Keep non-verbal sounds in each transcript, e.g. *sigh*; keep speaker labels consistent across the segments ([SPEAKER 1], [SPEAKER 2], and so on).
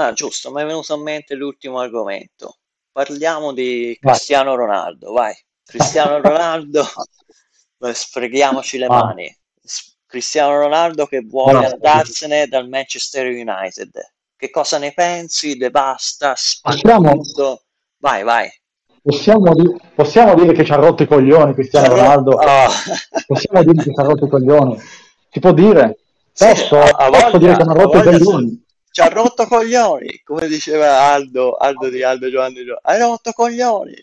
[SPEAKER 1] Ah, giusto, mi è venuto a mente l'ultimo argomento. Parliamo di Cristiano Ronaldo, vai. Cristiano *laughs* Ronaldo, sfreghiamoci le
[SPEAKER 2] Vai.
[SPEAKER 1] mani. Cristiano Ronaldo che vuole andarsene dal Manchester United. Che cosa ne pensi? Devasta, tutto. Vai, vai.
[SPEAKER 2] Possiamo, possiamo dire che ci ha rotto i coglioni Cristiano Ronaldo?
[SPEAKER 1] Oh.
[SPEAKER 2] Possiamo dire che ci ha rotto i coglioni? Si può dire?
[SPEAKER 1] Sì,
[SPEAKER 2] Posso,
[SPEAKER 1] a- a
[SPEAKER 2] posso dire che mi ha rotto i coglioni?
[SPEAKER 1] Ci ha rotto coglioni, come diceva Aldo, Aldo di Aldo Giovanni Gio- Hai rotto coglioni.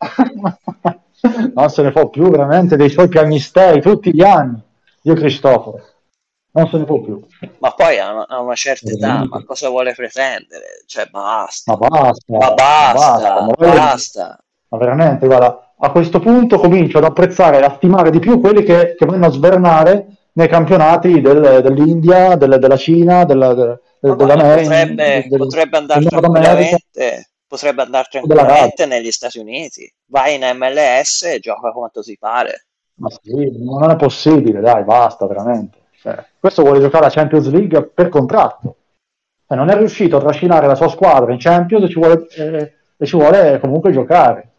[SPEAKER 1] *laughs*
[SPEAKER 2] non se ne può più veramente dei suoi piagnistei tutti gli anni. Io Cristoforo, non se ne può più.
[SPEAKER 1] Ma poi a una, una certa età, ma cosa vuole pretendere? Cioè, basta.
[SPEAKER 2] Ma basta,
[SPEAKER 1] Ma basta,
[SPEAKER 2] ma voglio-
[SPEAKER 1] basta.
[SPEAKER 2] ma veramente, guarda, a questo punto comincio ad apprezzare e a stimare di più quelli che, che vanno a svernare nei campionati del- dell'India, del- della Cina, della, del- dell'America,
[SPEAKER 1] potrebbe,
[SPEAKER 2] del-
[SPEAKER 1] potrebbe andare tranquillamente, potrebbe andare tranquillamente negli Stati Uniti. Vai in MLS e gioca quanto ti pare.
[SPEAKER 2] Ma sì, non è possibile, dai, basta, veramente. Cioè, questo vuole giocare la Champions League per contratto. E non è riuscito a trascinare la sua squadra in Champions e ci vuole, eh, e ci vuole comunque giocare,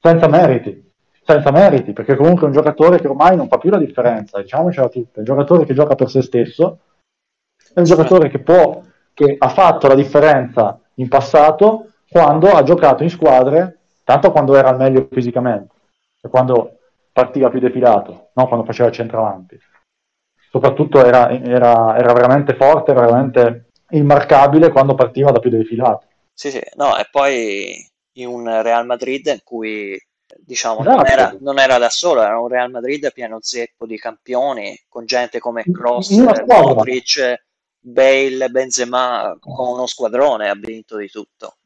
[SPEAKER 2] senza meriti. Senza meriti, perché comunque è un giocatore che ormai non fa più la differenza, diciamocela tutta. È un giocatore che gioca per se stesso, è un giocatore che può, che ha fatto la differenza in passato quando ha giocato in squadre, tanto quando era al meglio fisicamente, e quando partiva più defilato, non quando faceva il centravanti. Soprattutto era, era, era veramente forte, era veramente immarcabile quando partiva da più defilato.
[SPEAKER 1] Sì, sì, no, e poi in un Real Madrid in cui diciamo non
[SPEAKER 2] Esatto.
[SPEAKER 1] era, non era da solo, era un Real Madrid pieno zeppo di campioni, con gente come
[SPEAKER 2] squadra.
[SPEAKER 1] Modric, Bale, Benzema, con uno squadrone ha vinto di tutto.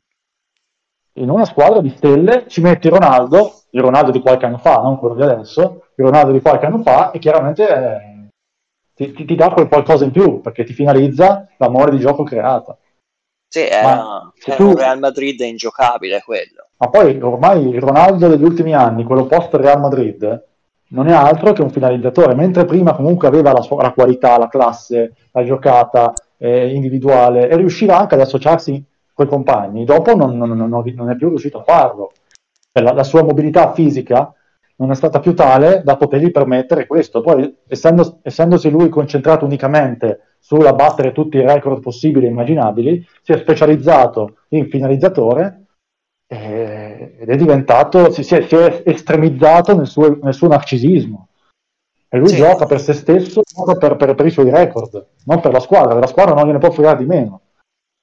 [SPEAKER 2] In una squadra di stelle ci metti Ronaldo, il Ronaldo di qualche anno fa, non quello di adesso, il Ronaldo di qualche anno fa, e chiaramente eh, ti, ti- ti dà quel qualcosa in più, perché ti finalizza l'amore di gioco creata.
[SPEAKER 1] Sì, era, era
[SPEAKER 2] tu-
[SPEAKER 1] un Real Madrid ingiocabile quello.
[SPEAKER 2] Ma poi ormai il Ronaldo degli ultimi anni, quello post Real Madrid, non è altro che un finalizzatore, mentre prima comunque aveva la, sua, la qualità, la classe, la giocata eh, individuale e riusciva anche ad associarsi con i compagni, dopo non, non- non- non è più riuscito a farlo. Cioè, La, la sua mobilità fisica non è stata più tale da potergli permettere questo. Poi, essendo- essendosi lui concentrato unicamente sulla battere tutti i record possibili e immaginabili, si è specializzato in finalizzatore eh, ed è diventato, si, si è, si è estremizzato nel suo, nel suo narcisismo. E lui
[SPEAKER 1] Sì.
[SPEAKER 2] gioca per se stesso, gioca per, per- per i suoi record, non per la squadra. La squadra non gliene può fregare di meno.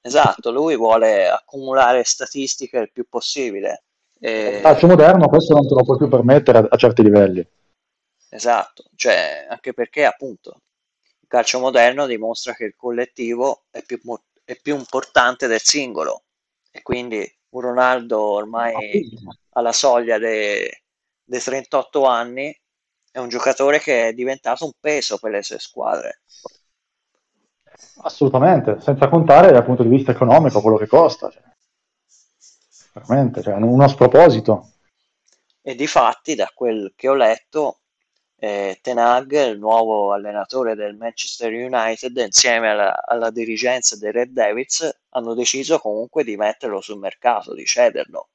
[SPEAKER 1] Esatto, lui vuole accumulare statistiche il più possibile. E-
[SPEAKER 2] Il calcio moderno questo non te lo puoi più permettere a, a certi livelli.
[SPEAKER 1] Esatto, cioè anche perché appunto il calcio moderno dimostra che il collettivo è più, è più importante del singolo e quindi un Ronaldo ormai alla soglia dei, dei 38 anni è un giocatore che è diventato un peso per le sue squadre.
[SPEAKER 2] Assolutamente, senza contare dal punto di vista economico quello che costa. cioè. Veramente, cioè, uno sproposito.
[SPEAKER 1] E difatti, da quel che ho letto, eh, Ten Hag, il nuovo allenatore del Manchester United, insieme alla, alla dirigenza dei Red Devils, hanno deciso comunque di metterlo sul mercato, di cederlo.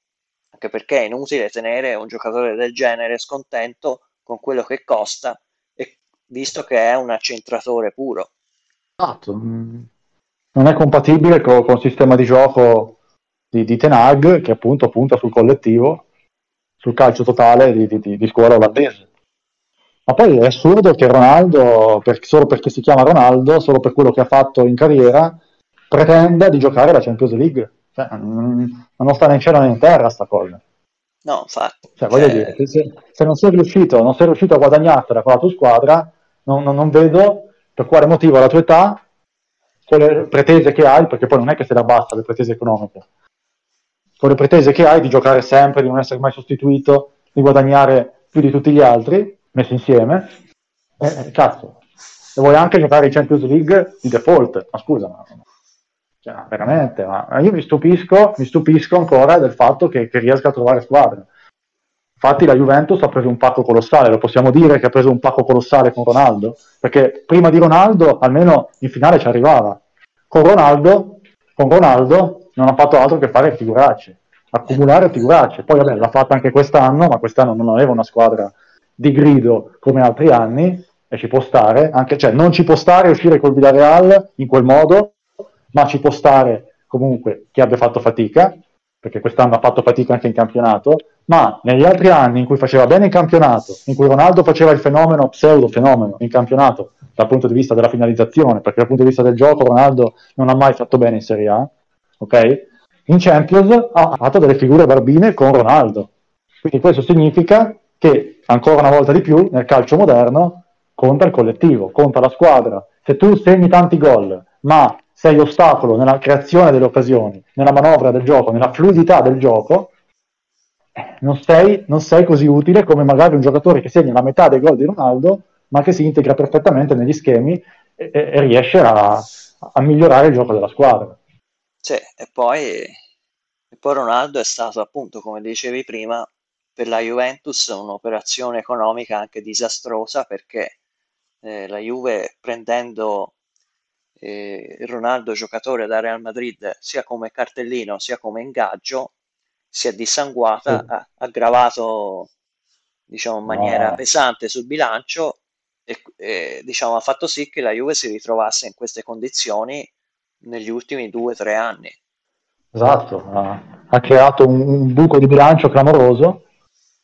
[SPEAKER 1] Anche perché è inutile tenere un giocatore del genere scontento con quello che costa, e visto che è un accentratore puro.
[SPEAKER 2] Esatto, non è compatibile co- con il sistema di gioco di, di Ten Hag che appunto punta sul collettivo, sul calcio totale di, di- di- scuola olandese. Ma poi è assurdo che Ronaldo, per- solo perché si chiama Ronaldo, solo per quello che ha fatto in carriera, pretenda di giocare la Champions League. Cioè, ma non sta né in cielo né in terra sta cosa.
[SPEAKER 1] No, infatti,
[SPEAKER 2] Cioè, voglio
[SPEAKER 1] cioè,
[SPEAKER 2] dire, se, se- se non sei riuscito, non sei riuscito a guadagnartela con la tua squadra, non, non- non vedo per quale motivo alla tua età, con le pretese che hai, perché poi non è che se la basta le pretese economiche, con le pretese che hai di giocare sempre, di non essere mai sostituito, di guadagnare più di tutti gli altri, messi insieme, eh, eh, cazzo, e vuoi anche giocare in Champions League di default, ma scusa, ma, cioè, veramente, ma ma io mi stupisco, mi stupisco ancora del fatto che, che riesca a trovare squadra. Infatti la Juventus ha preso un pacco colossale, lo possiamo dire che ha preso un pacco colossale con Ronaldo, perché prima di Ronaldo almeno in finale ci arrivava. Con Ronaldo con Ronaldo non ha fatto altro che fare figuracce, accumulare figuracce. Poi vabbè, l'ha fatta anche quest'anno, ma quest'anno non aveva una squadra di grido come altri anni e ci può stare, anche, cioè non ci può stare uscire col Villarreal in quel modo, ma ci può stare comunque chi abbia fatto fatica, perché quest'anno ha fatto fatica anche in campionato, ma negli altri anni in cui faceva bene in campionato, in cui Ronaldo faceva il fenomeno, pseudo fenomeno in campionato dal punto di vista della finalizzazione, perché dal punto di vista del gioco Ronaldo non ha mai fatto bene in Serie A, ok? In Champions ha fatto delle figure barbine con Ronaldo. Quindi questo significa che ancora una volta di più nel calcio moderno conta il collettivo, conta la squadra. Se tu segni tanti gol, ma sei ostacolo nella creazione delle occasioni, nella manovra del gioco, nella fluidità del gioco, non sei, non sei così utile come magari un giocatore che segna la metà dei gol di Ronaldo, ma che si integra perfettamente negli schemi e, e riesce a, a migliorare il gioco della squadra.
[SPEAKER 1] Sì, e poi, e poi Ronaldo è stato appunto, come dicevi prima, per la Juventus un'operazione economica anche disastrosa perché eh, la Juve prendendo eh, Ronaldo giocatore da Real Madrid sia come cartellino sia come ingaggio si è dissanguata, ha, ha gravato diciamo in maniera no. pesante sul bilancio e, e diciamo, ha fatto sì che la Juve si ritrovasse in queste condizioni negli ultimi due o tre anni.
[SPEAKER 2] Esatto, ha, creato un, un, buco di bilancio clamoroso,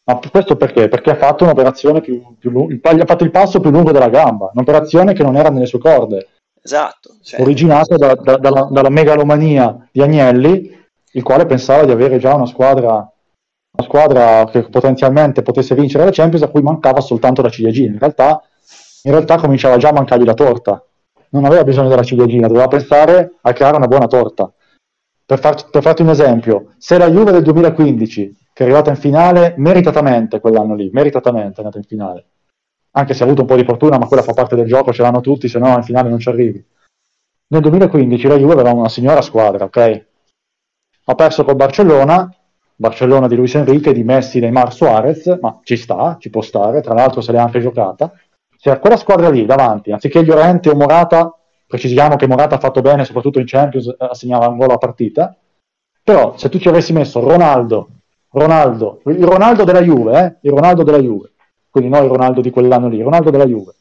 [SPEAKER 2] ma questo perché? Perché ha fatto un'operazione più, più lunga, ha fatto il passo più lungo della gamba, un'operazione che non era nelle sue corde.
[SPEAKER 1] Esatto.
[SPEAKER 2] Cioè... Originata da, da, dalla, dalla, megalomania di Agnelli, il quale pensava di avere già una squadra, una squadra che potenzialmente potesse vincere la Champions, a cui mancava soltanto la ciliegina. In realtà, in realtà cominciava già a mancargli la torta non aveva bisogno della ciliegina, doveva pensare a creare una buona torta. Per, far, per farti un esempio, se la Juve del 2015, che è arrivata in finale meritatamente quell'anno lì, meritatamente è andata in finale, anche se ha avuto un po' di fortuna, ma quella fa parte del gioco, ce l'hanno tutti, se no in finale non ci arrivi. Nel 2015 la Juve aveva una signora squadra, ok? Ha perso col Barcellona, Barcellona di Luis Enrique, di Messi, Neymar, Suarez, ma ci sta, ci può stare, tra l'altro se l'è anche giocata se quella squadra lì davanti, anziché Llorente o Morata, precisiamo che Morata ha fatto bene, soprattutto in Champions, assegnava un gol a partita, però se tu ci avessi messo Ronaldo, Ronaldo, il Ronaldo della Juve, eh? il Ronaldo della Juve, quindi non il Ronaldo di quell'anno lì, Ronaldo della Juve,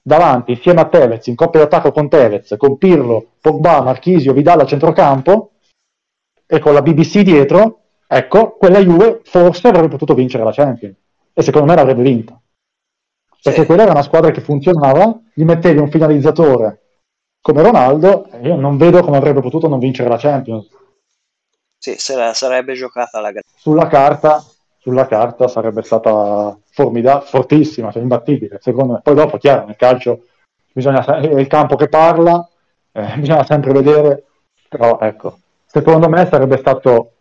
[SPEAKER 2] davanti insieme a Tevez, in coppia d'attacco con Tevez, con Pirlo, Pogba, Marchisio, Vidal a centrocampo e con la BBC dietro, ecco, quella Juve forse avrebbe potuto vincere la Champions e secondo me l'avrebbe vinta perché sì. quella era una squadra che funzionava, gli mettevi un finalizzatore come Ronaldo e io non vedo come avrebbe potuto non vincere la Champions.
[SPEAKER 1] Sì, sarebbe giocata la gara.
[SPEAKER 2] Sulla carta, sulla carta sarebbe stata formidabile, fortissima, cioè imbattibile, secondo me. Poi dopo, chiaro, nel calcio bisogna, è il campo che parla, eh, *laughs* bisogna sempre vedere, però ecco, secondo me sarebbe stato...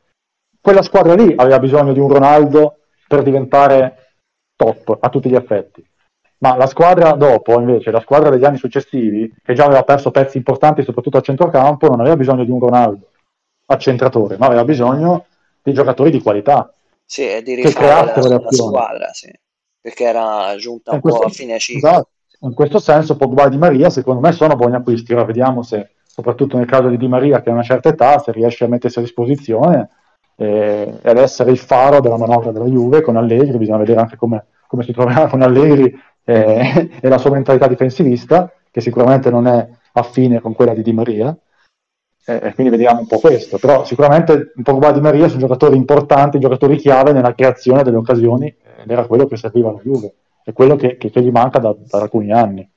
[SPEAKER 2] Quella squadra lì aveva bisogno di un Ronaldo per diventare top a tutti gli effetti ma la squadra dopo, invece, la squadra degli anni successivi, che già aveva perso pezzi importanti, soprattutto a centrocampo, non aveva bisogno di un Ronaldo accentratore, ma aveva bisogno di giocatori di qualità.
[SPEAKER 1] Sì, e di rifare la, la squadra, sì. perché era giunta un questo, po' a fine ciclo. Esatto.
[SPEAKER 2] In questo senso Pogba e Di Maria, secondo me, sono buoni acquisti. Ora vediamo se, soprattutto nel caso di Di Maria, che ha una certa età, se riesce a mettersi a disposizione e, ad essere il faro della manovra della Juve con Allegri, bisogna vedere anche come, come si troverà con Allegri eh, *laughs* e la sua mentalità difensivista, che sicuramente non è affine con quella di Di Maria, eh, quindi vediamo un po' questo, però sicuramente un Pogba Di Maria sono giocatori importanti, giocatori chiave nella creazione delle occasioni ed era quello che serviva alla Juve, è quello che, che, che gli manca da, da, alcuni anni.